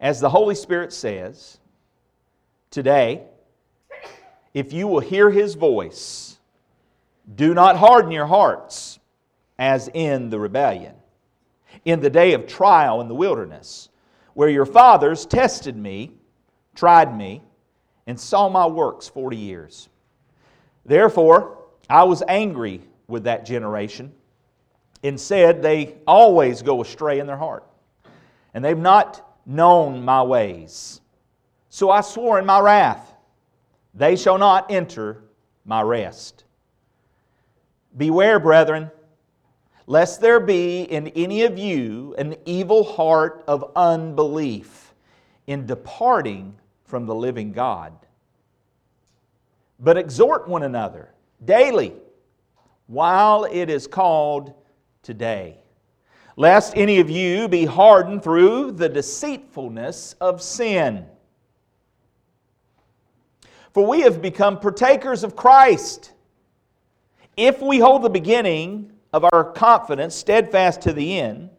As the Holy Spirit says, today, if you will hear His voice, do not harden your hearts as in the rebellion, in the day of trial in the wilderness, where your fathers tested me, tried me, and saw my works forty years. Therefore, I was angry with that generation and said, They always go astray in their heart, and they've not known my ways. So I swore in my wrath, They shall not enter my rest. Beware, brethren, lest there be in any of you an evil heart of unbelief in departing from the living God. But exhort one another daily while it is called today, lest any of you be hardened through the deceitfulness of sin. For we have become partakers of Christ if we hold the beginning of our confidence steadfast to the end,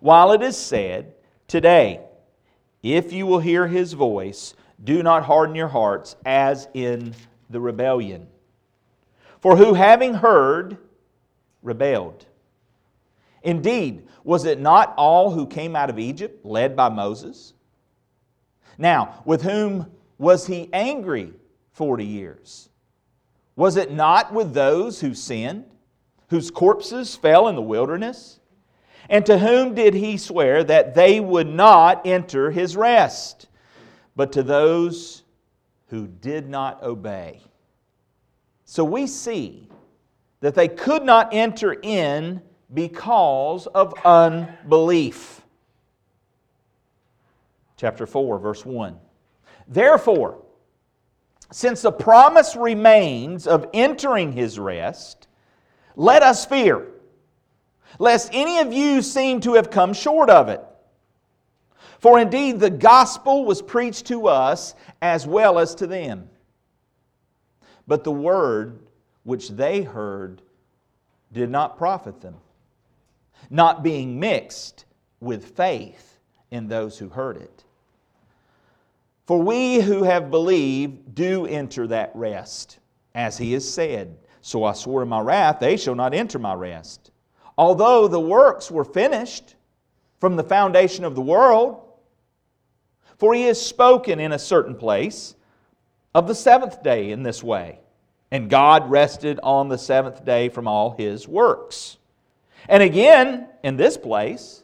while it is said, Today, if you will hear his voice, do not harden your hearts as in the rebellion. For who, having heard, rebelled? Indeed, was it not all who came out of Egypt led by Moses? Now, with whom was he angry 40 years? Was it not with those who sinned, whose corpses fell in the wilderness? And to whom did he swear that they would not enter his rest, but to those who did not obey? So we see that they could not enter in because of unbelief. Chapter 4, verse 1. Therefore, since the promise remains of entering his rest, let us fear, lest any of you seem to have come short of it. For indeed the gospel was preached to us as well as to them. But the word which they heard did not profit them, not being mixed with faith in those who heard it. For we who have believed do enter that rest, as he has said, So I swore in my wrath, they shall not enter my rest. Although the works were finished from the foundation of the world, for he has spoken in a certain place of the seventh day in this way. And God rested on the seventh day from all his works. And again, in this place,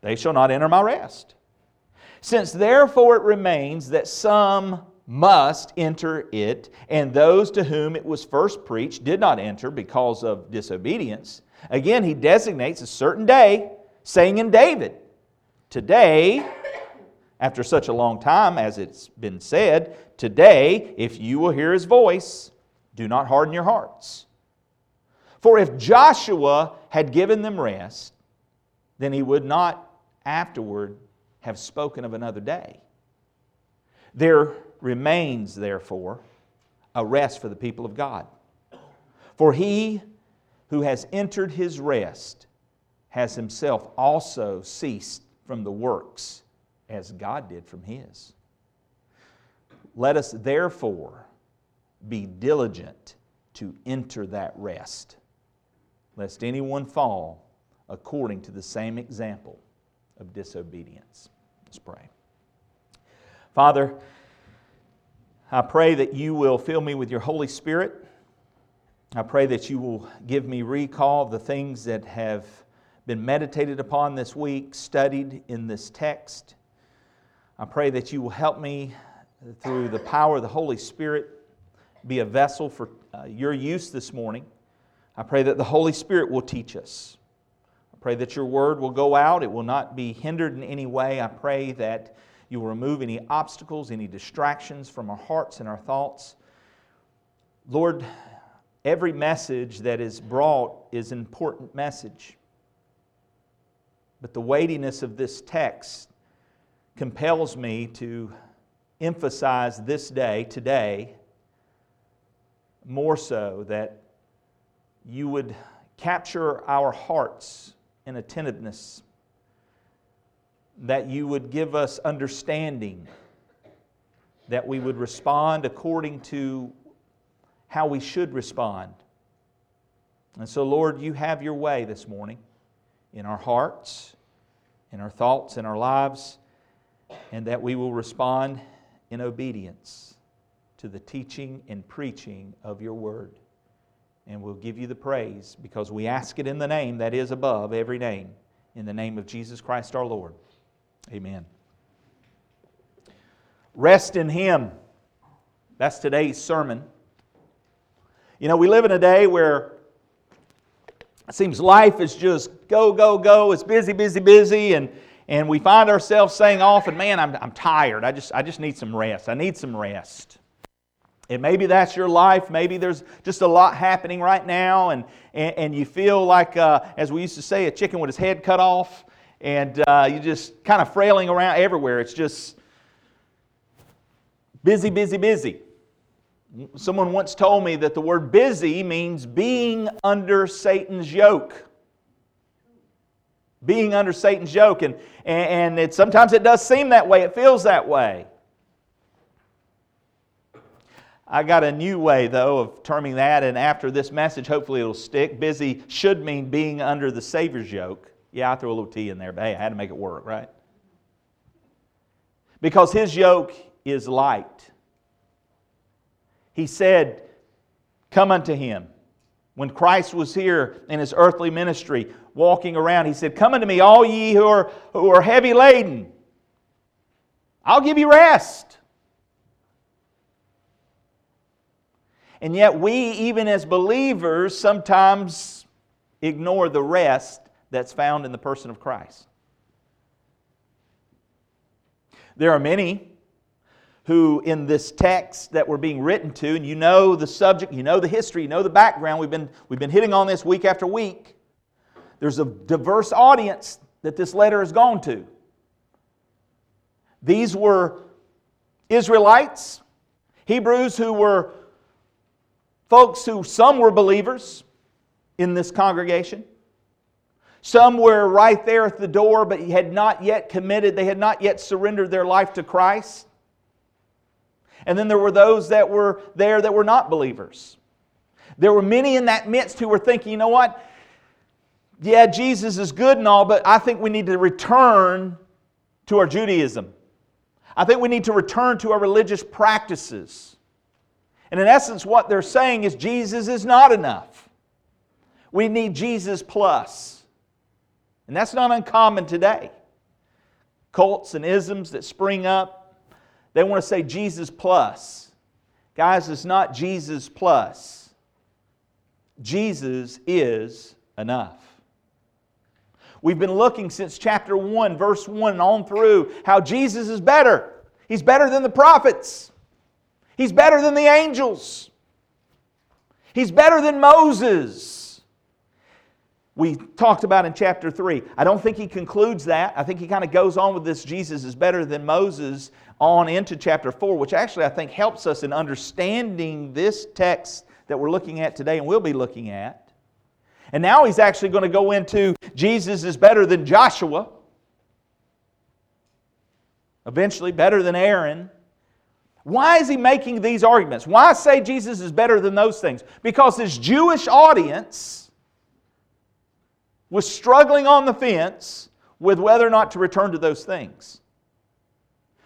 they shall not enter my rest. Since therefore it remains that some must enter it, and those to whom it was first preached did not enter because of disobedience, again he designates a certain day, saying in David, Today, after such a long time as it's been said, Today, if you will hear his voice, do not harden your hearts. For if Joshua had given them rest, then he would not afterward have spoken of another day. There remains, therefore, a rest for the people of God. For he who has entered his rest has himself also ceased from the works as God did from his. Let us therefore be diligent to enter that rest, lest anyone fall according to the same example of disobedience. Let's pray. Father, I pray that you will fill me with your Holy Spirit. I pray that you will give me recall of the things that have been meditated upon this week, studied in this text. I pray that you will help me through the power of the Holy Spirit be a vessel for uh, your use this morning. I pray that the Holy Spirit will teach us. I pray that your word will go out. It will not be hindered in any way. I pray that you will remove any obstacles, any distractions from our hearts and our thoughts. Lord, every message that is brought is an important message. But the weightiness of this text compels me to emphasize this day, today, more so that you would capture our hearts in attentiveness. that you would give us understanding, that we would respond according to how we should respond. And so, Lord, you have your way this morning in our hearts, in our thoughts, in our lives, and that we will respond in obedience to the teaching and preaching of your word. And we'll give you the praise because we ask it in the name that is above every name, in the name of Jesus Christ our Lord. Amen. Rest in Him. That's today's sermon. You know, we live in a day where it seems life is just go, go, go. It's busy, busy, busy. And, and we find ourselves saying often, man, I'm, I'm tired. I just, I just need some rest. I need some rest. And maybe that's your life. Maybe there's just a lot happening right now, and, and, and you feel like, uh, as we used to say, a chicken with his head cut off and uh, you're just kind of frailing around everywhere. It's just busy, busy, busy. Someone once told me that the word busy means being under Satan's yoke. Being under Satan's yoke. And, and it, sometimes it does seem that way, it feels that way. I got a new way, though, of terming that, and after this message, hopefully it'll stick. Busy should mean being under the Savior's yoke. Yeah, I threw a little T in there, but hey, I had to make it work, right? Because his yoke is light. He said, Come unto him. When Christ was here in his earthly ministry, walking around, he said, Come unto me, all ye who are, who are heavy laden. I'll give you rest. And yet, we, even as believers, sometimes ignore the rest that's found in the person of Christ. There are many who, in this text that we're being written to, and you know the subject, you know the history, you know the background, we've been, we've been hitting on this week after week. There's a diverse audience that this letter has gone to. These were Israelites, Hebrews who were folks who some were believers in this congregation. Some were right there at the door, but had not yet committed, they had not yet surrendered their life to Christ. And then there were those that were there that were not believers. There were many in that midst who were thinking, you know what? Yeah, Jesus is good and all, but I think we need to return to our Judaism. I think we need to return to our religious practices. And in essence, what they're saying is Jesus is not enough. We need Jesus plus. And that's not uncommon today. Cults and isms that spring up, they want to say Jesus plus. Guys, it's not Jesus plus. Jesus is enough. We've been looking since chapter 1, verse 1, and on through how Jesus is better. He's better than the prophets, He's better than the angels, He's better than Moses we talked about in chapter 3. I don't think he concludes that. I think he kind of goes on with this Jesus is better than Moses on into chapter 4, which actually I think helps us in understanding this text that we're looking at today and we'll be looking at. And now he's actually going to go into Jesus is better than Joshua, eventually better than Aaron. Why is he making these arguments? Why say Jesus is better than those things? Because his Jewish audience was struggling on the fence with whether or not to return to those things.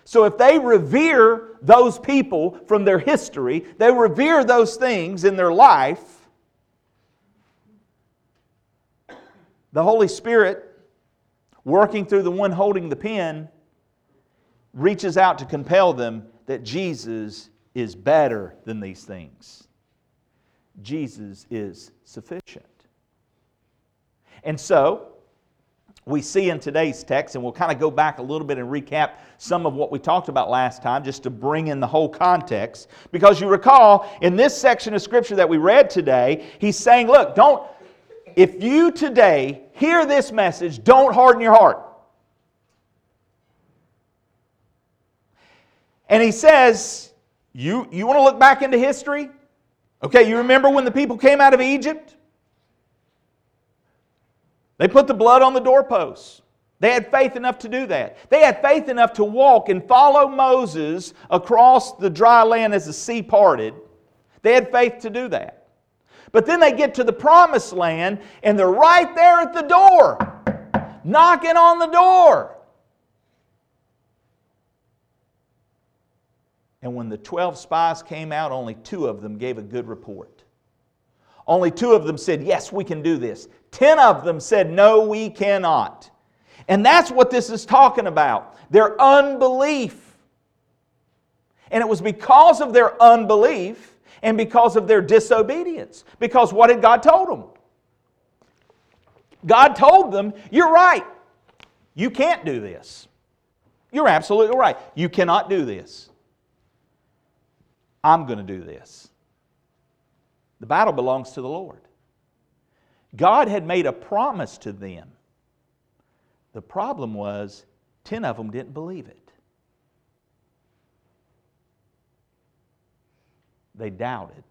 So if they revere those people from their history, they revere those things in their life, the Holy Spirit, working through the one holding the pen, reaches out to compel them that Jesus is better than these things. Jesus is sufficient. And so, we see in today's text, and we'll kind of go back a little bit and recap some of what we talked about last time just to bring in the whole context. Because you recall, in this section of Scripture that we read today, he's saying, Look, don't, if you today hear this message, don't harden your heart. And he says, You, you want to look back into history? Okay, you remember when the people came out of Egypt? They put the blood on the doorposts. They had faith enough to do that. They had faith enough to walk and follow Moses across the dry land as the sea parted. They had faith to do that. But then they get to the promised land and they're right there at the door, knocking on the door. And when the 12 spies came out, only two of them gave a good report. Only two of them said, Yes, we can do this. Ten of them said, No, we cannot. And that's what this is talking about their unbelief. And it was because of their unbelief and because of their disobedience. Because what had God told them? God told them, You're right. You can't do this. You're absolutely right. You cannot do this. I'm going to do this. The battle belongs to the Lord. God had made a promise to them. The problem was 10 of them didn't believe it. They doubted.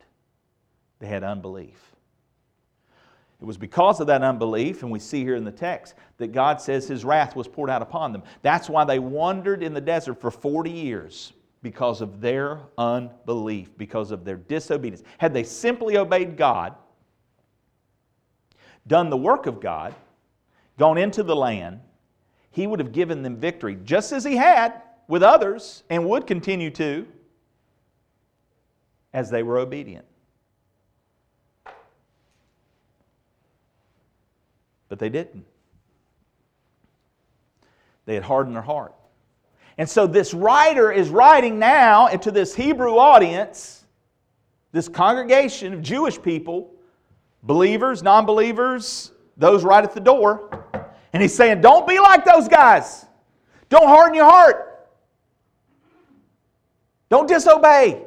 They had unbelief. It was because of that unbelief, and we see here in the text, that God says His wrath was poured out upon them. That's why they wandered in the desert for 40 years because of their unbelief, because of their disobedience. Had they simply obeyed God, done the work of God, gone into the land, He would have given them victory, just as He had with others and would continue to as they were obedient. But they didn't. They had hardened their heart. And so this writer is writing now to this Hebrew audience, this congregation of Jewish people, believers, non believers, those right at the door. And he's saying, Don't be like those guys. Don't harden your heart. Don't disobey.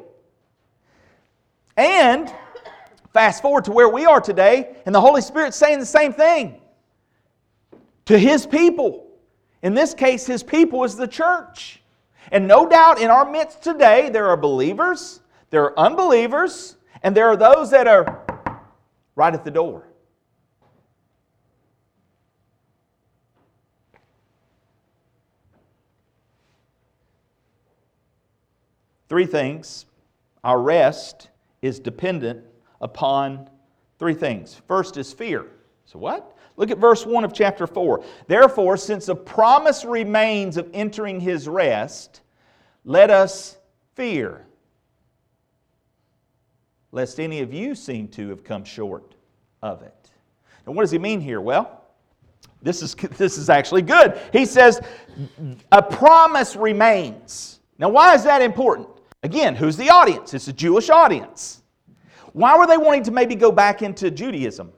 And fast forward to where we are today, and the Holy Spirit's saying the same thing to His people. In this case, His people is the church. And no doubt in our midst today, there are believers, there are unbelievers, and there are those that are right at the door. Three things. Our rest is dependent upon three things. First is fear. So, what? Look at verse 1 of chapter 4. Therefore, since a promise remains of entering his rest, let us fear, lest any of you seem to have come short of it. And what does he mean here? Well, this is, this is actually good. He says, a promise remains. Now, why is that important? Again, who's the audience? It's a Jewish audience. Why were they wanting to maybe go back into Judaism?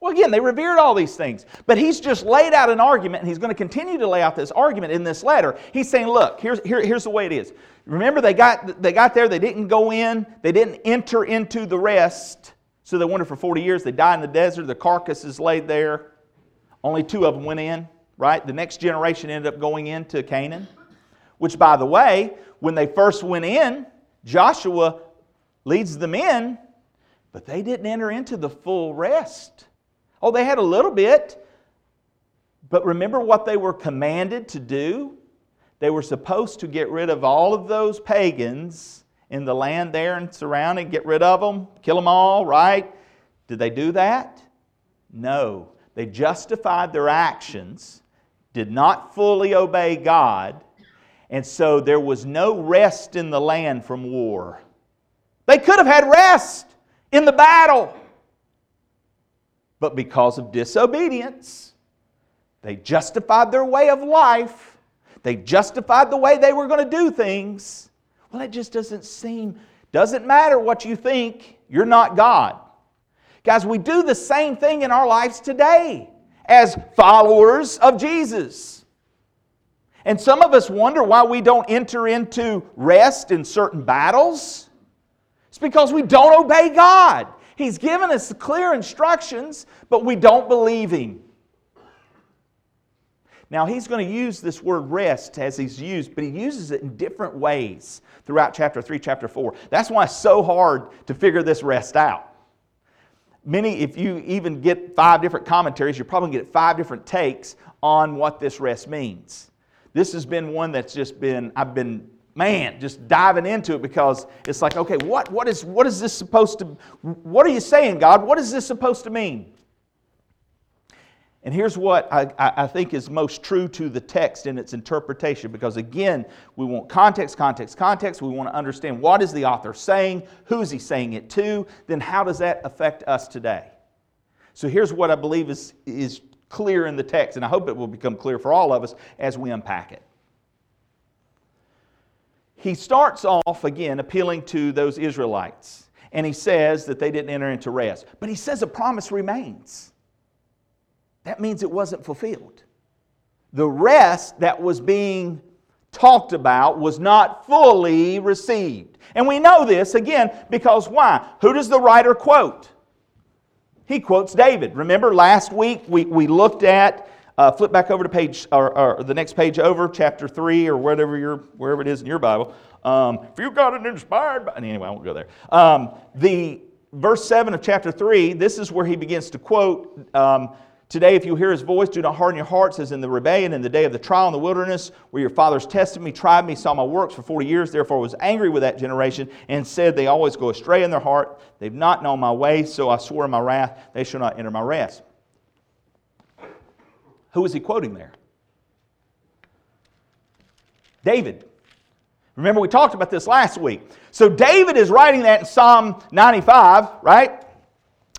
Well, again, they revered all these things. But he's just laid out an argument, and he's going to continue to lay out this argument in this letter. He's saying, look, here's, here, here's the way it is. Remember, they got, they got there, they didn't go in, they didn't enter into the rest. So they wandered for 40 years. They died in the desert. The carcass is laid there. Only two of them went in, right? The next generation ended up going into Canaan, which, by the way, when they first went in, Joshua leads them in, but they didn't enter into the full rest. Oh, they had a little bit. But remember what they were commanded to do? They were supposed to get rid of all of those pagans in the land there and surrounding, get rid of them, kill them all, right? Did they do that? No. They justified their actions, did not fully obey God, and so there was no rest in the land from war. They could have had rest in the battle. But because of disobedience, they justified their way of life. They justified the way they were going to do things. Well, it just doesn't seem, doesn't matter what you think, you're not God. Guys, we do the same thing in our lives today as followers of Jesus. And some of us wonder why we don't enter into rest in certain battles. It's because we don't obey God. He's given us clear instructions, but we don't believe Him. Now, he's going to use this word rest as he's used, but he uses it in different ways throughout chapter 3, chapter 4. That's why it's so hard to figure this rest out. many, if you even get five different commentaries, you're probably going to get five different takes on what this rest means. This has been one that's just been, I've been, man, just diving into it because it's like, okay, what, what, is, what is this supposed to, what are you saying, God? What is this supposed to mean? And here's what I, I, think is most true to the text in its interpretation, because again, we want context, context, context. We want to understand what is the author saying, who is he saying it to, then how does that affect us today? So here's what I believe is, is clear in the text, and I hope it will become clear for all of us as we unpack it. He starts off again appealing to those Israelites, and he says that they didn't enter into rest. But he says a promise remains that means it wasn't fulfilled. The rest that was being talked about was not fully received. And we know this again because why? Who does the writer quote? He quotes David. Remember last week we, we looked at, uh, flip back over to page, or, or, the next page over, chapter 3, or whatever your, wherever it is in your Bible. Um, if you've got an inspired, Bible, anyway, I won't go there. Um, the verse 7 of chapter 3, this is where he begins to quote. Um, Today, if you hear his voice, do not harden your hearts as in the rebellion in the day of the trial in the wilderness, where your fathers tested me, tried me, saw my works for 40 years. Therefore, was angry with that generation and said, They always go astray in their heart. They've not known my way, so I swore in my wrath, they shall not enter my rest. Who is he quoting there? David. Remember, we talked about this last week. So, David is writing that in Psalm 95, right?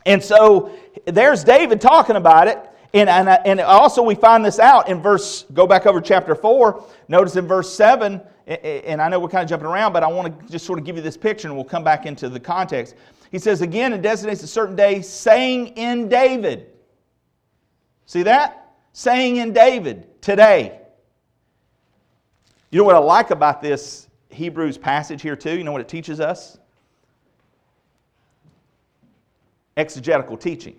And so there's David talking about it. And, and, and also, we find this out in verse, go back over chapter 4. Notice in verse 7, and I know we're kind of jumping around, but I want to just sort of give you this picture and we'll come back into the context. He says, again, it designates a certain day, saying in David. See that? Saying in David, today. You know what I like about this Hebrews passage here, too? You know what it teaches us? exegetical teaching.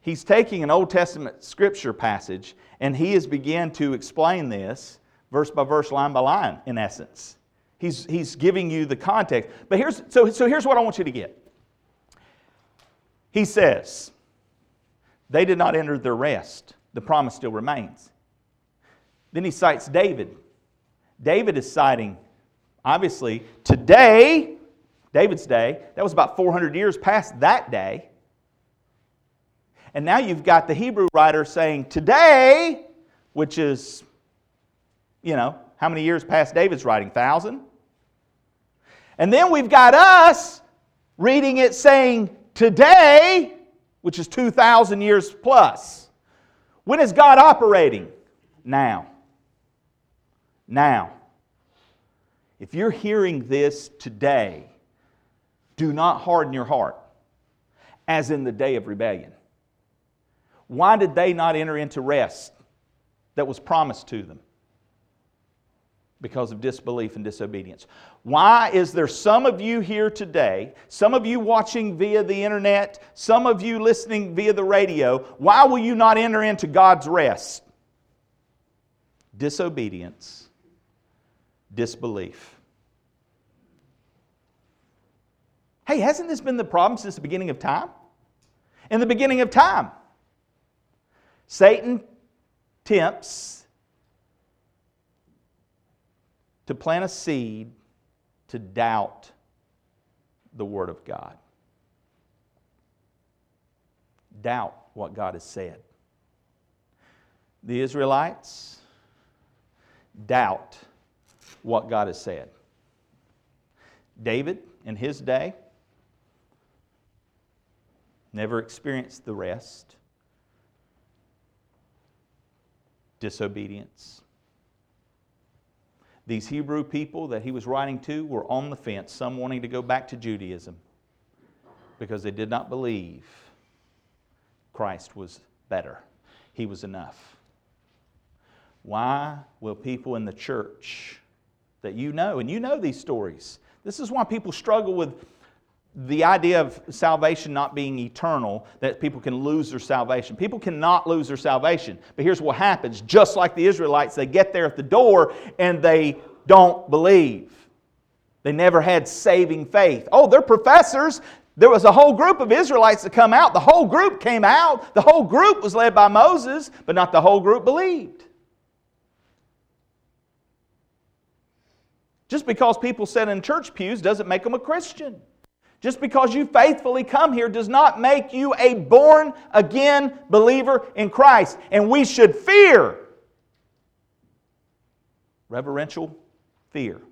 He's taking an Old Testament scripture passage and he has began to explain this verse by verse, line by line, in essence. He's, he's giving you the context. But here's, so, so here's what I want you to get. He says, they did not enter their rest. The promise still remains. Then he cites David. David is citing, obviously, today David's day. That was about 400 years past that day. And now you've got the Hebrew writer saying today, which is, you know, how many years past David's writing? Thousand? And then we've got us reading it saying today, which is 2,000 years plus. When is God operating? Now. Now. If you're hearing this today, do not harden your heart, as in the day of rebellion. Why did they not enter into rest that was promised to them? Because of disbelief and disobedience. Why is there some of you here today, some of you watching via the internet, some of you listening via the radio, why will you not enter into God's rest? Disobedience, disbelief. Hey, hasn't this been the problem since the beginning of time? In the beginning of time, Satan tempts to plant a seed to doubt the Word of God. Doubt what God has said. The Israelites doubt what God has said. David, in his day, never experienced the rest, disobedience. These Hebrew people that he was writing to were on the fence, some wanting to go back to Judaism because they did not believe Christ was better, he was enough. Why will people in the church that you know, and you know these stories, this is why people struggle with the idea of salvation not being eternal, that people can lose their salvation. People cannot lose their salvation. But here's what happens just like the Israelites, they get there at the door and they don't believe. They never had saving faith. Oh, they're professors. There was a whole group of Israelites that come out. The whole group came out. The whole group was led by Moses, but not the whole group believed. Just because people sit in church pews doesn't make them a Christian. Just because you faithfully come here does not make you a born again believer in Christ. And we should fear reverential fear.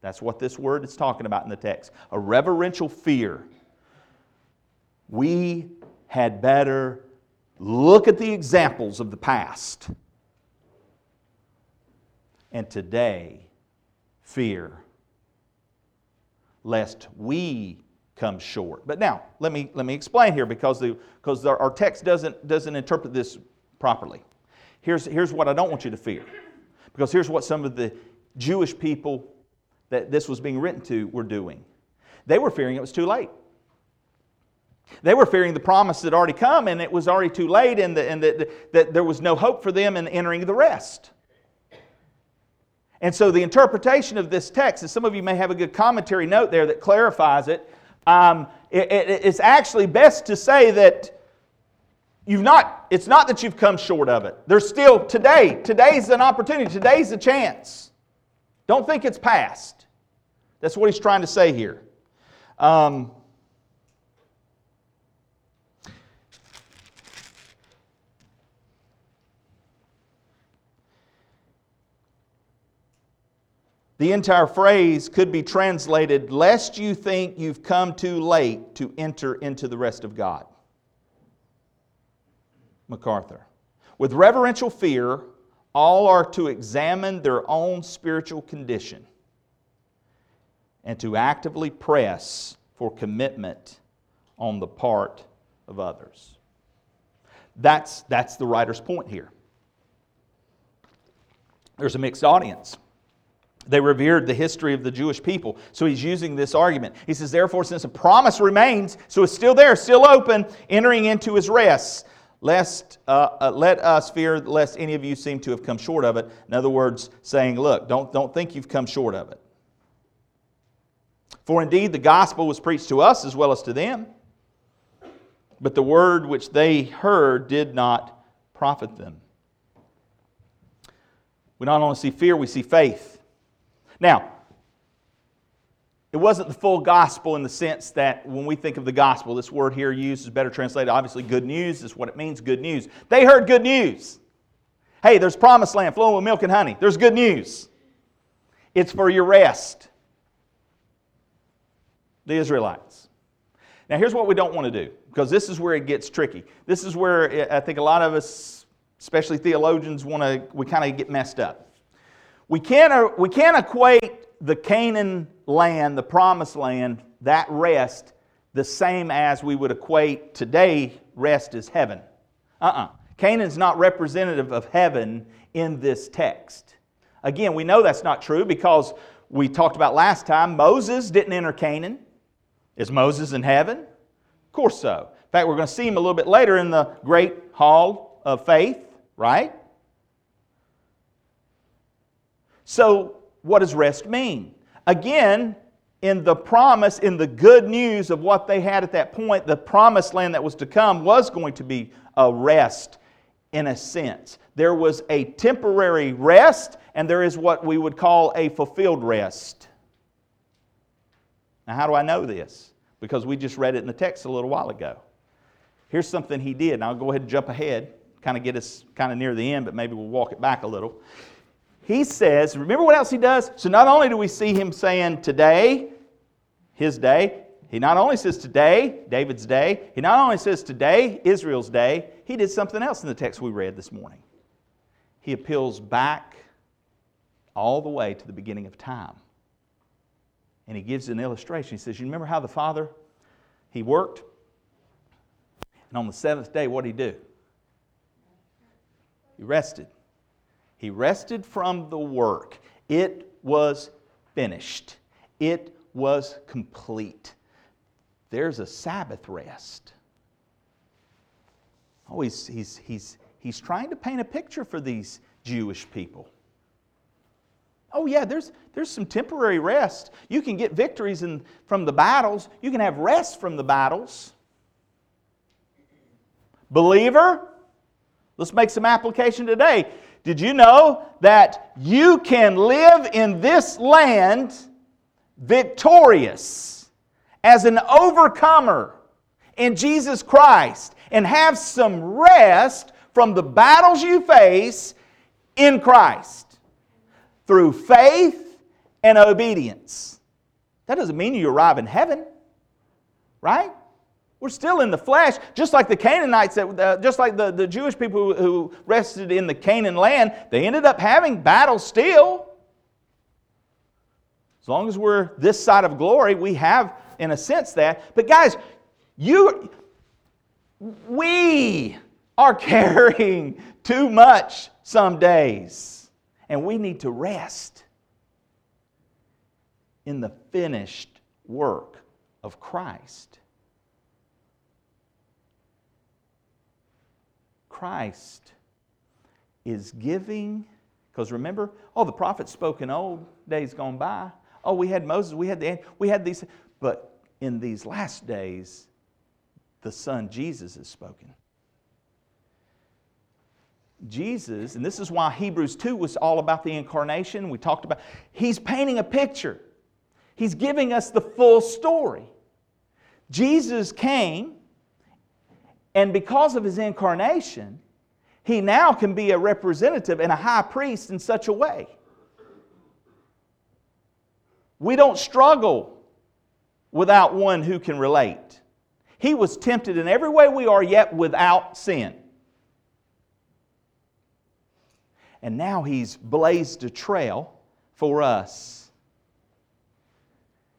That's what this word is talking about in the text a reverential fear. We had better look at the examples of the past and today fear lest we come short. But now, let me, let me explain here because, the, because the, our text doesn't, doesn't interpret this properly. Here's, here's what I don't want you to fear. Because here's what some of the Jewish people that this was being written to were doing. They were fearing it was too late. They were fearing the promise had already come and it was already too late and, the, and the, that there was no hope for them in entering the rest. And so the interpretation of this text, and some of you may have a good commentary note there that clarifies it, um, it, it it's actually best to say that you've not, it's not that you've come short of it. There's still today. Today's an opportunity. Today's a chance. Don't think it's past. That's what he's trying to say here. Um, The entire phrase could be translated, lest you think you've come too late to enter into the rest of God. MacArthur. With reverential fear, all are to examine their own spiritual condition and to actively press for commitment on the part of others. That's, that's the writer's point here. There's a mixed audience. They revered the history of the Jewish people. So he's using this argument. He says, Therefore, since a promise remains, so it's still there, still open, entering into his rest, lest uh, uh, let us fear lest any of you seem to have come short of it. In other words, saying, look, don't, don't think you've come short of it. For indeed the gospel was preached to us as well as to them, but the word which they heard did not profit them. We not only see fear, we see faith. Now, it wasn't the full gospel in the sense that when we think of the gospel, this word here used is better translated, obviously, good news is what it means good news. They heard good news. Hey, there's promised land flowing with milk and honey. There's good news. It's for your rest. The Israelites. Now, here's what we don't want to do, because this is where it gets tricky. This is where I think a lot of us, especially theologians, want to, we kind of get messed up. We can't, we can't equate the Canaan land, the promised land, that rest, the same as we would equate today rest as heaven. Uh uh-uh. uh. Canaan's not representative of heaven in this text. Again, we know that's not true because we talked about last time Moses didn't enter Canaan. Is Moses in heaven? Of course so. In fact, we're going to see him a little bit later in the great hall of faith, right? So, what does rest mean? Again, in the promise, in the good news of what they had at that point, the promised land that was to come was going to be a rest in a sense. There was a temporary rest, and there is what we would call a fulfilled rest. Now, how do I know this? Because we just read it in the text a little while ago. Here's something he did, and I'll go ahead and jump ahead, kind of get us kind of near the end, but maybe we'll walk it back a little he says, remember what else he does? So not only do we see him saying today, his day, he not only says today, David's day, he not only says today, Israel's day, he did something else in the text we read this morning. He appeals back all the way to the beginning of time. And he gives an illustration. He says, You remember how the Father, he worked? And on the seventh day, what did he do? He rested. He rested from the work. It was finished, it was complete. There's a Sabbath rest. Oh, he's, he's, he's, he's trying to paint a picture for these Jewish people. Oh, yeah, there's, there's some temporary rest. You can get victories in, from the battles, you can have rest from the battles. Believer, let's make some application today. Did you know that you can live in this land victorious as an overcomer in Jesus Christ and have some rest from the battles you face in Christ through faith and obedience? That doesn't mean you arrive in heaven, right? We're still in the flesh, just like the Canaanites, that, uh, just like the, the Jewish people who, who rested in the Canaan land, they ended up having battles still. As long as we're this side of glory, we have, in a sense, that. But guys, you, we are carrying too much some days, and we need to rest in the finished work of Christ. Christ is giving, because remember, oh, the prophets spoke in old days gone by. Oh, we had Moses, we had the we had these, but in these last days, the Son Jesus is spoken. Jesus, and this is why Hebrews 2 was all about the incarnation. We talked about, he's painting a picture. He's giving us the full story. Jesus came and because of his incarnation, he now can be a representative and a high priest in such a way. We don't struggle without one who can relate. He was tempted in every way we are, yet without sin. And now he's blazed a trail for us.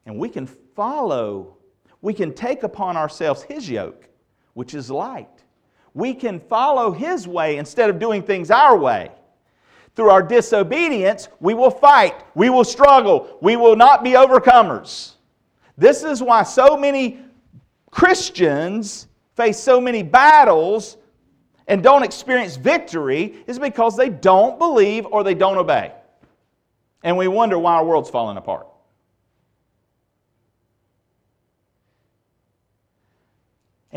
And we can follow, we can take upon ourselves his yoke which is light. We can follow His way instead of doing things our way. Through our disobedience, we will fight, we will struggle, we will not be overcomers. This is why so many Christians face so many battles and don't experience victory, is because they don't believe or they don't obey. And we wonder why our world's falling apart.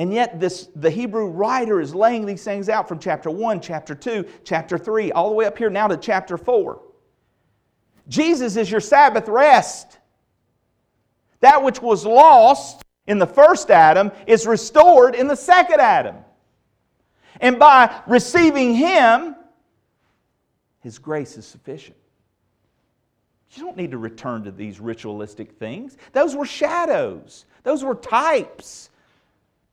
And yet, this, the Hebrew writer is laying these things out from chapter 1, chapter 2, chapter 3, all the way up here now to chapter 4. Jesus is your Sabbath rest. That which was lost in the first Adam is restored in the second Adam. And by receiving Him, His grace is sufficient. You don't need to return to these ritualistic things. Those were shadows, those were types.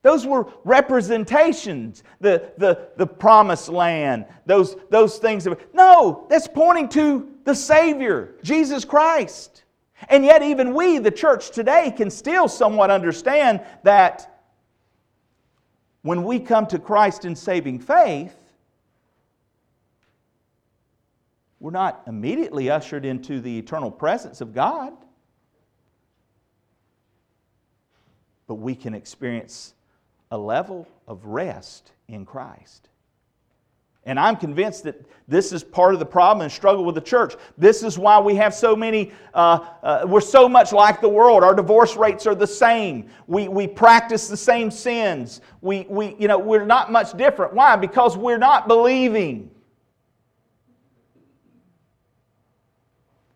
Those were representations, the, the, the promised land, those, those things. No, that's pointing to the Savior, Jesus Christ. And yet, even we, the church today, can still somewhat understand that when we come to Christ in saving faith, we're not immediately ushered into the eternal presence of God, but we can experience a level of rest in Christ. And I'm convinced that this is part of the problem and struggle with the church. This is why we have so many, uh, uh, we're so much like the world. Our divorce rates are the same. We, we practice the same sins. We, we, you know, we're not much different. Why? Because we're not believing.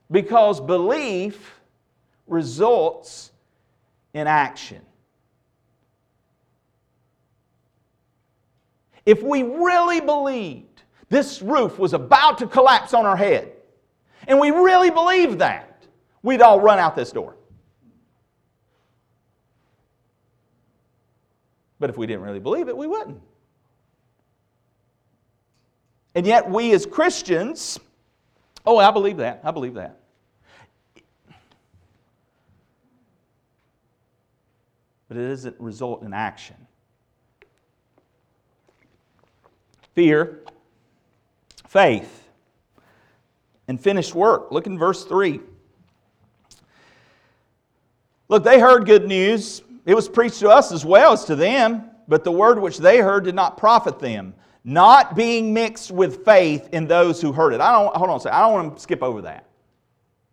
Because belief results in action. If we really believed this roof was about to collapse on our head, and we really believed that, we'd all run out this door. But if we didn't really believe it, we wouldn't. And yet, we as Christians, oh, I believe that. I believe that. But it doesn't result in action. Fear, faith, and finished work. Look in verse 3. Look, they heard good news. It was preached to us as well as to them, but the word which they heard did not profit them, not being mixed with faith in those who heard it. I don't hold on a second. I don't want to skip over that.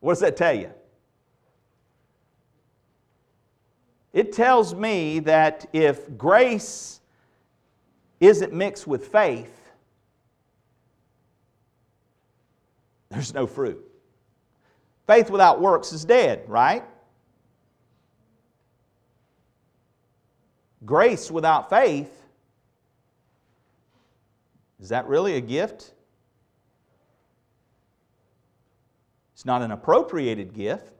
What does that tell you? It tells me that if grace isn't mixed with faith, there's no fruit. Faith without works is dead, right? Grace without faith, is that really a gift? It's not an appropriated gift.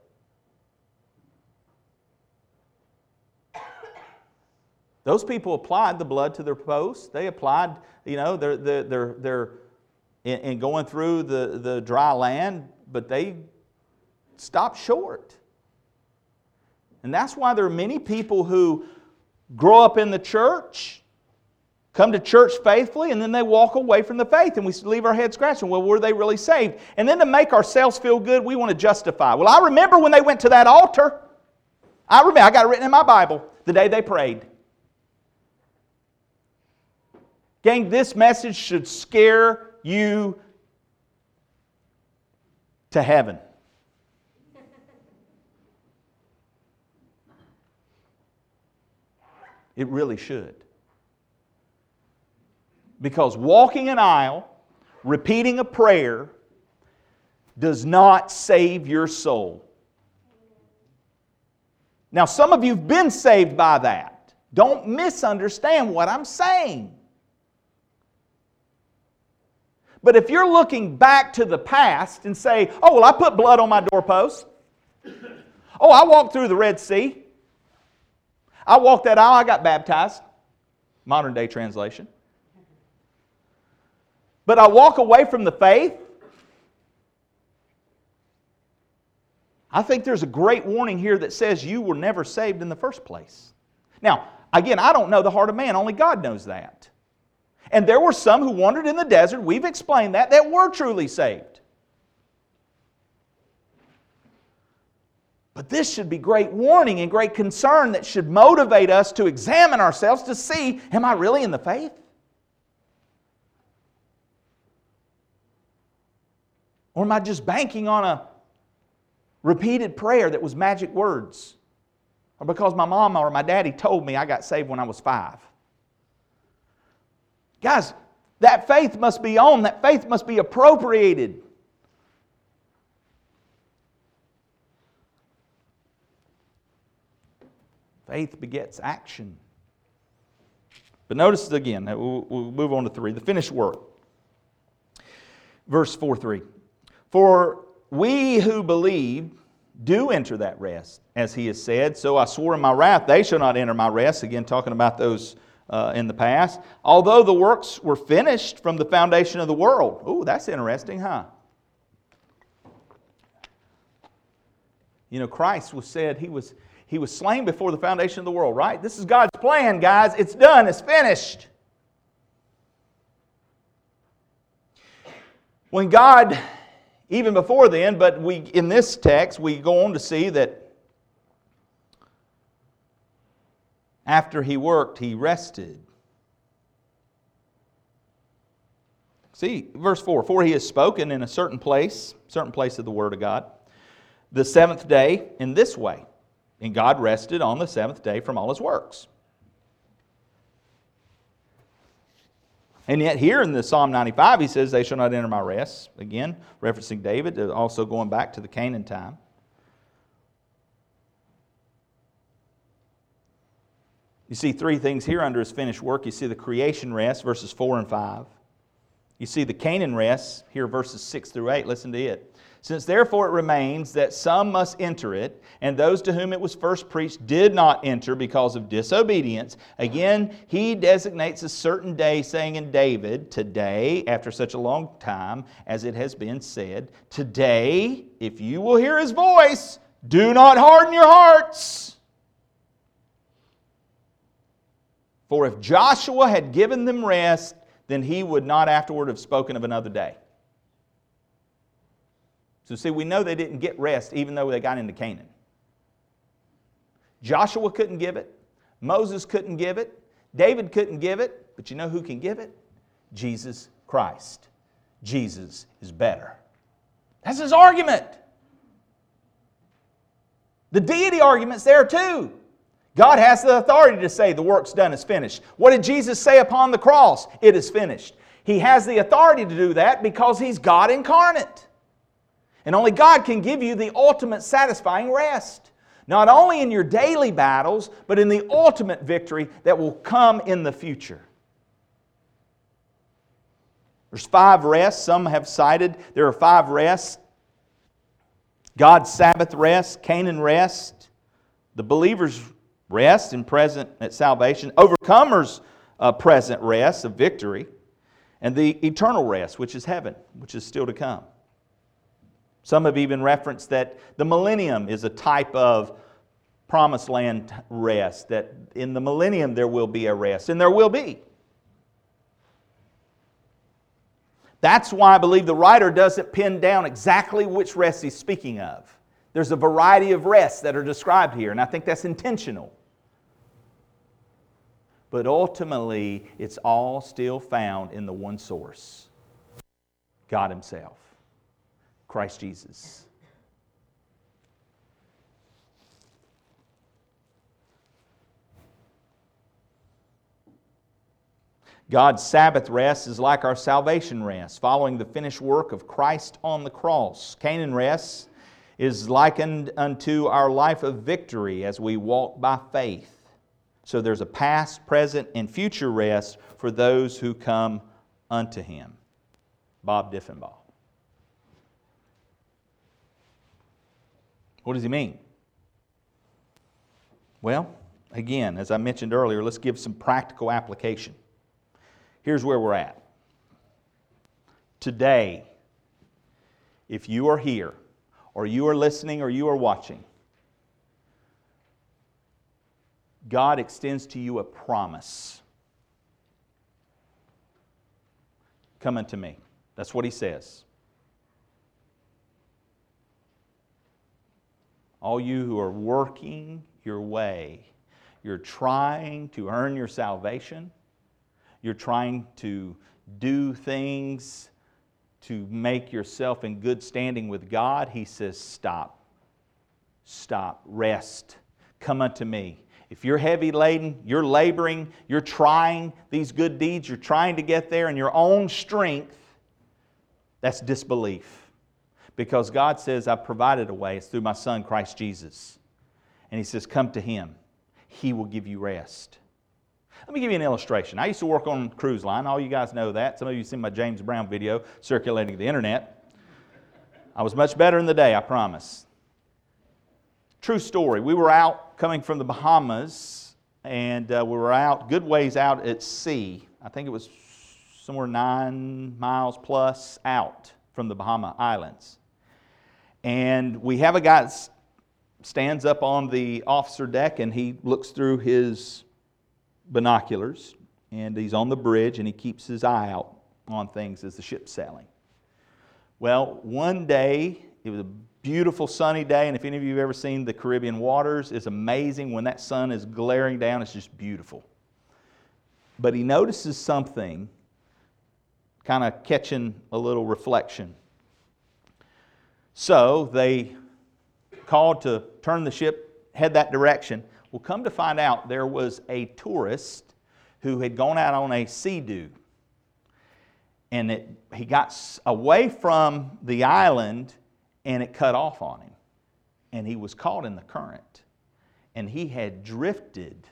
Those people applied the blood to their posts. They applied, you know, they're, they're, they're, in, in going through the, the dry land, but they stopped short. And that's why there are many people who grow up in the church, come to church faithfully, and then they walk away from the faith and we leave our heads scratching. Well, were they really saved? And then to make ourselves feel good, we want to justify. Well, I remember when they went to that altar. I remember, I got it written in my Bible the day they prayed. Gang, this message should scare you to heaven. It really should. Because walking an aisle, repeating a prayer, does not save your soul. Now, some of you have been saved by that. Don't misunderstand what I'm saying. But if you're looking back to the past and say, oh, well, I put blood on my doorpost. Oh, I walked through the Red Sea. I walked that aisle, I got baptized. Modern day translation. But I walk away from the faith. I think there's a great warning here that says you were never saved in the first place. Now, again, I don't know the heart of man, only God knows that. And there were some who wandered in the desert, we've explained that, that were truly saved. But this should be great warning and great concern that should motivate us to examine ourselves to see am I really in the faith? Or am I just banking on a repeated prayer that was magic words? Or because my mom or my daddy told me I got saved when I was five? Guys, that faith must be on, that faith must be appropriated. Faith begets action. But notice again, we'll, move on to three the finished work. Verse 4 3. For we who believe do enter that rest, as he has said. So I swore in my wrath, they shall not enter my rest. Again, talking about those uh, in the past. Although the works were finished from the foundation of the world. Ooh, that's interesting, huh? You know, Christ was said he was he was slain before the foundation of the world, right? This is God's plan, guys. It's done, it's finished. When God, even before then, but we in this text, we go on to see that after he worked, he rested. See, verse 4 For he has spoken in a certain place, certain place of the Word of God, the seventh day in this way. And God rested on the seventh day from all his works. And yet, here in the Psalm 95, he says, They shall not enter my rest. Again, referencing David, also going back to the Canaan time. You see three things here under his finished work. You see the creation rest, verses 4 and 5. You see the Canaan rest, here, verses 6 through 8. Listen to it. Since therefore it remains that some must enter it, and those to whom it was first preached did not enter because of disobedience, again he designates a certain day, saying in David, Today, after such a long time, as it has been said, Today, if you will hear his voice, do not harden your hearts. For if Joshua had given them rest, then he would not afterward have spoken of another day. So, see, we know they didn't get rest even though they got into Canaan. Joshua couldn't give it, Moses couldn't give it, David couldn't give it, but you know who can give it? Jesus Christ. Jesus is better. That's his argument. The deity argument's there too. God has the authority to say the work's done is finished. What did Jesus say upon the cross? It is finished. He has the authority to do that because He's God incarnate. And only God can give you the ultimate satisfying rest. Not only in your daily battles, but in the ultimate victory that will come in the future. There's five rests. Some have cited there are five rests God's Sabbath rest, Canaan rest, the believer's rest and present at salvation, overcomers' uh, present rest of victory, and the eternal rest, which is heaven, which is still to come. Some have even referenced that the millennium is a type of promised land rest, that in the millennium there will be a rest, and there will be. That's why I believe the writer doesn't pin down exactly which rest he's speaking of. There's a variety of rests that are described here, and I think that's intentional. But ultimately, it's all still found in the one source God Himself, Christ Jesus. God's Sabbath rest is like our salvation rest, following the finished work of Christ on the cross. Canaan rest is likened unto our life of victory as we walk by faith. So there's a past, present, and future rest for those who come unto Him. Bob Deffinbaugh. What does he mean? Well, again, as I mentioned earlier, let's give some practical application. Here's where we're at. Today, if you are here, or you are listening, or you are watching, God extends to you a promise. Come unto me. That's what he says. All you who are working your way, you're trying to earn your salvation you're trying to do things to make yourself in good standing with God, He says, Stop. Stop. Rest. Come unto me. If you're heavy laden, you're laboring, you're trying these good deeds, you're trying to get there in your own strength, that's disbelief. Because God says, I've provided a way. It's through my Son, Christ Jesus. And He says, Come to Him. He will give you rest. Let me give you an illustration. I used to work on cruise line. All you guys know that. Some of you seen my James Brown video circulating the internet. I was much better in the day, I promise. True story. We were out coming from the Bahamas, and uh, we were out good ways out at sea. I think it was somewhere nine miles plus out from the Bahama Islands. And we have a guy that stands up on the officer deck and he looks through his binoculars and he's on the bridge and he keeps his eye out on things as the ship's sailing. Well, one day, it was a beautiful sunny day, and if any of you have ever seen the Caribbean waters, it's amazing when that sun is glaring down, it's just beautiful. But he notices something kind of catching a little reflection. So they called to turn the ship, head that direction. Well, come to find out, there was a tourist who had gone out on a sea-doo. And it, he got away from the island and it cut off on him. And he was caught in the current. And he had drifted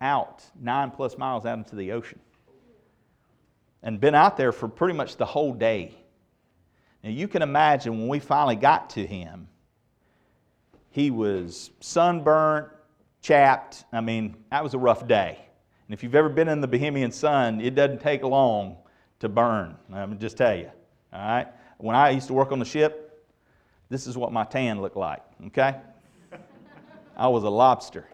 out nine plus miles out into the ocean and been out there for pretty much the whole day. Now, you can imagine when we finally got to him, he was sunburnt, chapped. I mean, that was a rough day. And if you've ever been in the Bahamian sun, it doesn't take long to burn. Let me just tell you. All right? When I used to work on the ship, this is what my tan looked like, okay? I was a lobster.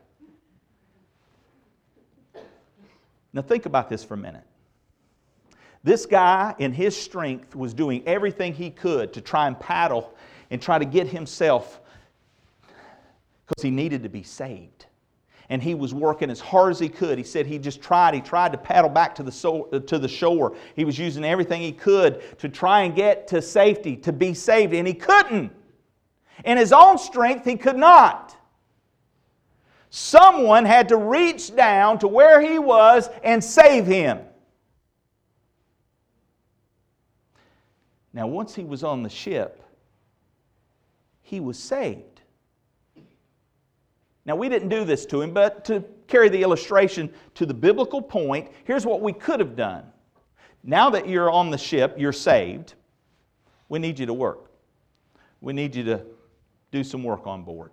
Now, think about this for a minute. This guy, in his strength, was doing everything he could to try and paddle and try to get himself because he needed to be saved and he was working as hard as he could. He said he just tried. He tried to paddle back to the, so, to the shore. He was using everything he could to try and get to safety, to be saved, and he couldn't. In his own strength, he could not. Someone had to reach down to where he was and save him. Now, once he was on the ship, he was saved. Now, we didn't do this to him, but to carry the illustration to the biblical point, here's what we could have done. Now that you're on the ship, you're saved, we need you to work. We need you to do some work on board.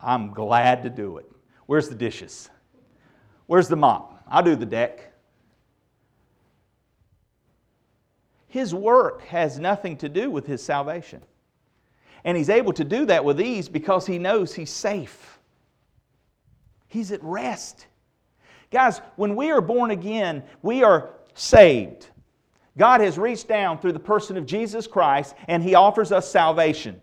I'm glad to do it. Where's the dishes? Where's the mop? I'll do the deck. His work has nothing to do with his salvation. And he's able to do that with ease because he knows he's safe. He's at rest. Guys, when we are born again, we are saved. God has reached down through the person of Jesus Christ and he offers us salvation.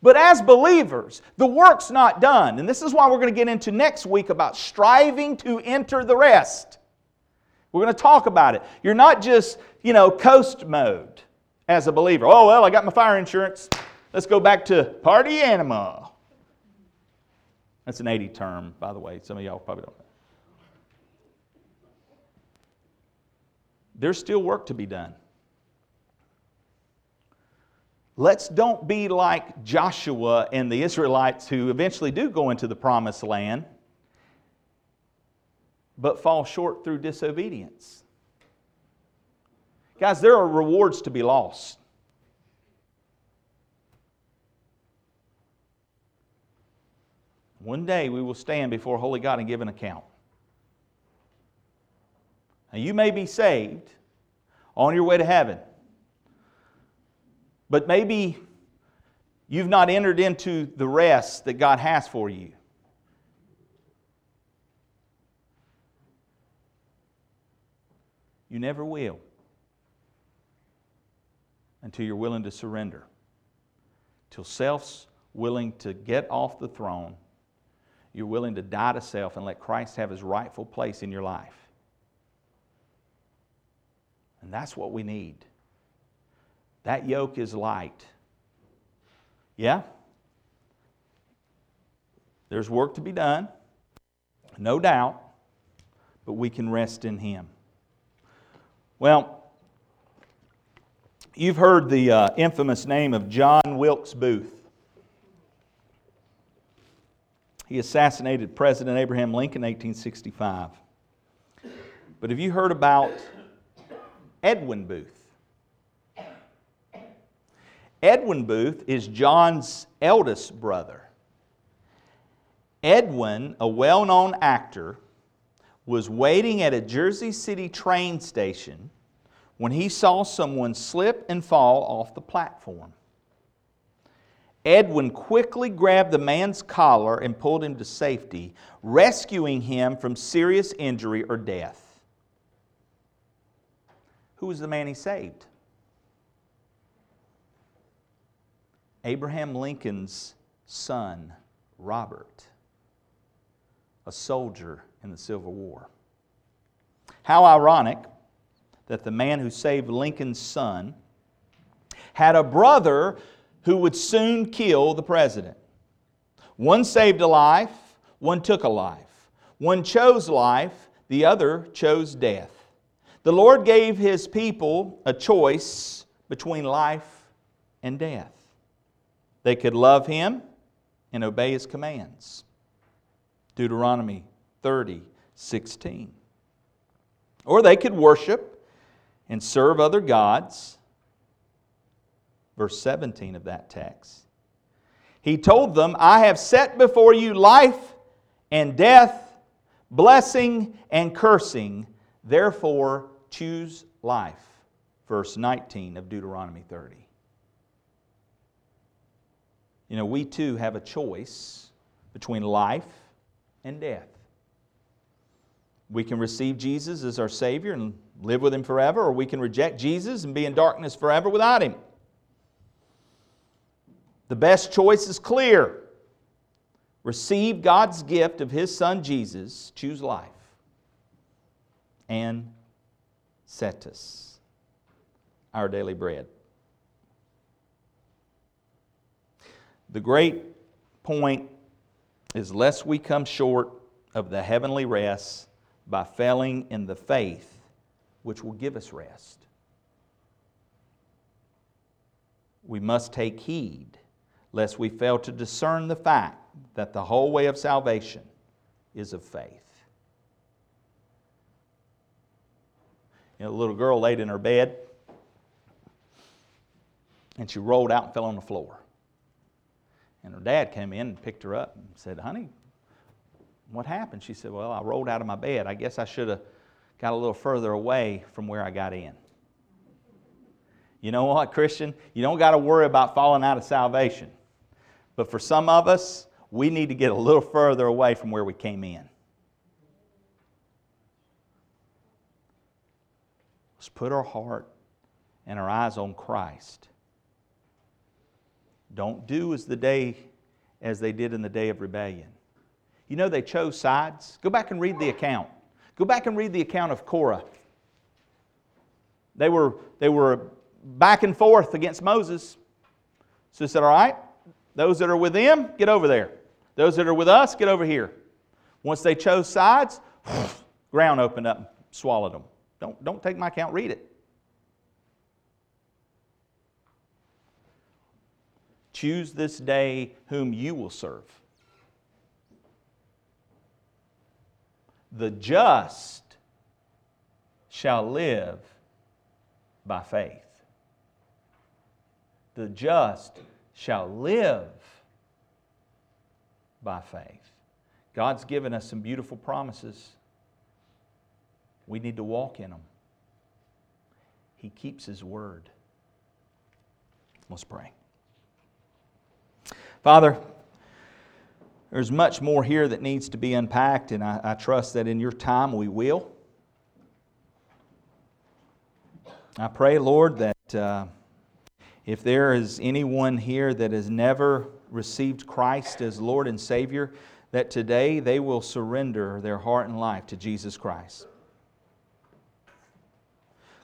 But as believers, the work's not done. And this is why we're going to get into next week about striving to enter the rest. We're going to talk about it. You're not just, you know, coast mode as a believer. Oh, well, I got my fire insurance. Let's go back to party animal. That's an 80 term, by the way. Some of y'all probably don't know. There's still work to be done. Let's don't be like Joshua and the Israelites who eventually do go into the promised land, but fall short through disobedience. Guys, there are rewards to be lost. One day we will stand before holy God and give an account. Now, you may be saved on your way to heaven. But maybe you've not entered into the rest that God has for you. You never will until you're willing to surrender, till self's willing to get off the throne. You're willing to die to self and let Christ have his rightful place in your life. And that's what we need. That yoke is light. Yeah? There's work to be done, no doubt, but we can rest in Him. Well, you've heard the uh, infamous name of John Wilkes Booth. He assassinated President Abraham Lincoln in 1865. But have you heard about Edwin Booth? Edwin Booth is John's eldest brother. Edwin, a well known actor, was waiting at a Jersey City train station when he saw someone slip and fall off the platform. Edwin quickly grabbed the man's collar and pulled him to safety, rescuing him from serious injury or death. Who was the man he saved? Abraham Lincoln's son, Robert, a soldier in the Civil War. How ironic that the man who saved Lincoln's son had a brother who would soon kill the president. One saved a life, one took a life. One chose life, the other chose death. The Lord gave his people a choice between life and death. They could love him and obey his commands. Deuteronomy 30, 16. Or they could worship and serve other gods. Verse 17 of that text. He told them, I have set before you life and death, blessing and cursing. Therefore, choose life. Verse 19 of Deuteronomy 30. You know, we too have a choice between life and death. We can receive Jesus as our Savior and live with Him forever, or we can reject Jesus and be in darkness forever without Him. The best choice is clear. Receive God's gift of His Son Jesus, choose life, and cetus, our daily bread. The great point is lest we come short of the heavenly rest by failing in the faith which will give us rest. We must take heed lest we fail to discern the fact that the whole way of salvation is of faith. You know, a little girl laid in her bed and she rolled out and fell on the floor. And her dad came in and picked her up and said, Honey, what happened? She said, Well, I rolled out of my bed. I guess I should have got a little further away from where I got in. You know what, Christian? You don't got to worry about falling out of salvation. But for some of us, we need to get a little further away from where we came in. Let's put our heart and our eyes on Christ. Don't do as the day as they did in the day of rebellion. You know they chose sides. Go back and read the account. Go back and read the account of Korah. They were, they were back and forth against Moses. So he said, All right, those that are with them, get over there. Those that are with us, get over here. Once they chose sides, ground opened up and swallowed them. Don't, don't take my account, read it. Choose this day whom you will serve. The just shall live by faith. The just shall live by faith. God's given us some beautiful promises. We need to walk in them. He keeps His word. Let's pray. Father, there's much more here that needs to be unpacked, and I, I trust that in your time we will. I pray, Lord, that uh, if there is anyone here that has never received Christ as Lord and Savior, that today they will surrender their heart and life to Jesus Christ.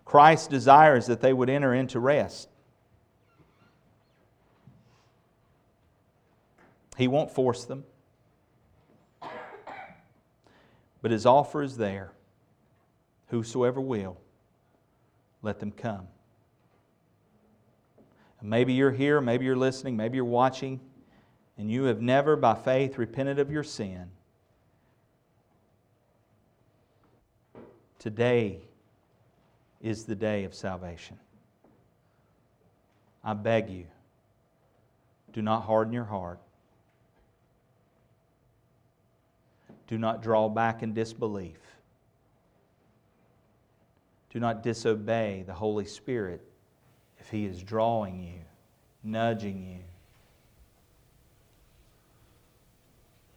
Christ desires that they would enter into rest. He won't force them. But his offer is there. Whosoever will, let them come. maybe you're here, maybe you're listening, maybe you're watching, and you have never by faith repented of your sin. Today is the day of salvation. I beg you, do not harden your heart. Do not draw back in disbelief. Do not disobey the Holy Spirit if He is drawing you, nudging you.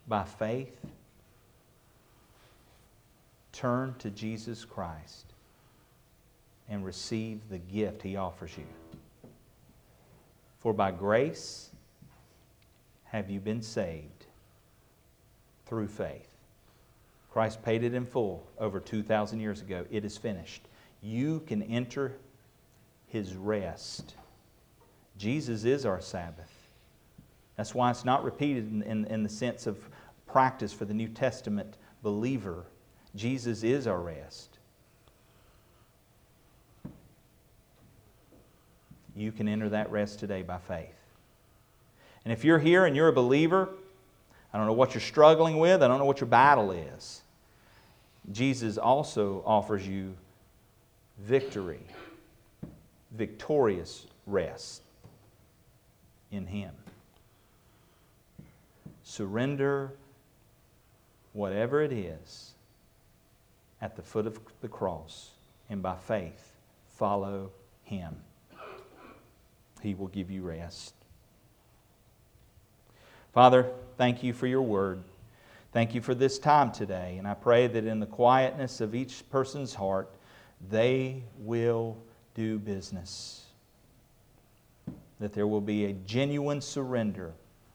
By faith, turn to Jesus Christ and receive the gift He offers you. For by grace have you been saved through faith. Christ paid it in full over 2,000 years ago. It is finished. You can enter His rest. Jesus is our Sabbath. That's why it's not repeated in, in, in the sense of practice for the New Testament believer. Jesus is our rest. You can enter that rest today by faith. And if you're here and you're a believer, I don't know what you're struggling with, I don't know what your battle is. Jesus also offers you victory, victorious rest in Him. Surrender whatever it is at the foot of the cross and by faith follow Him. He will give you rest. Father, thank you for your word. Thank you for this time today. And I pray that in the quietness of each person's heart, they will do business. That there will be a genuine surrender,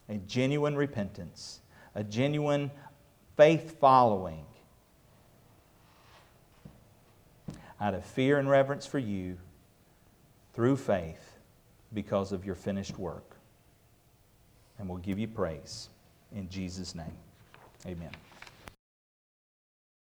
a genuine repentance, a genuine faith following out of fear and reverence for you through faith because of your finished work. And we'll give you praise. In Jesus' name, amen.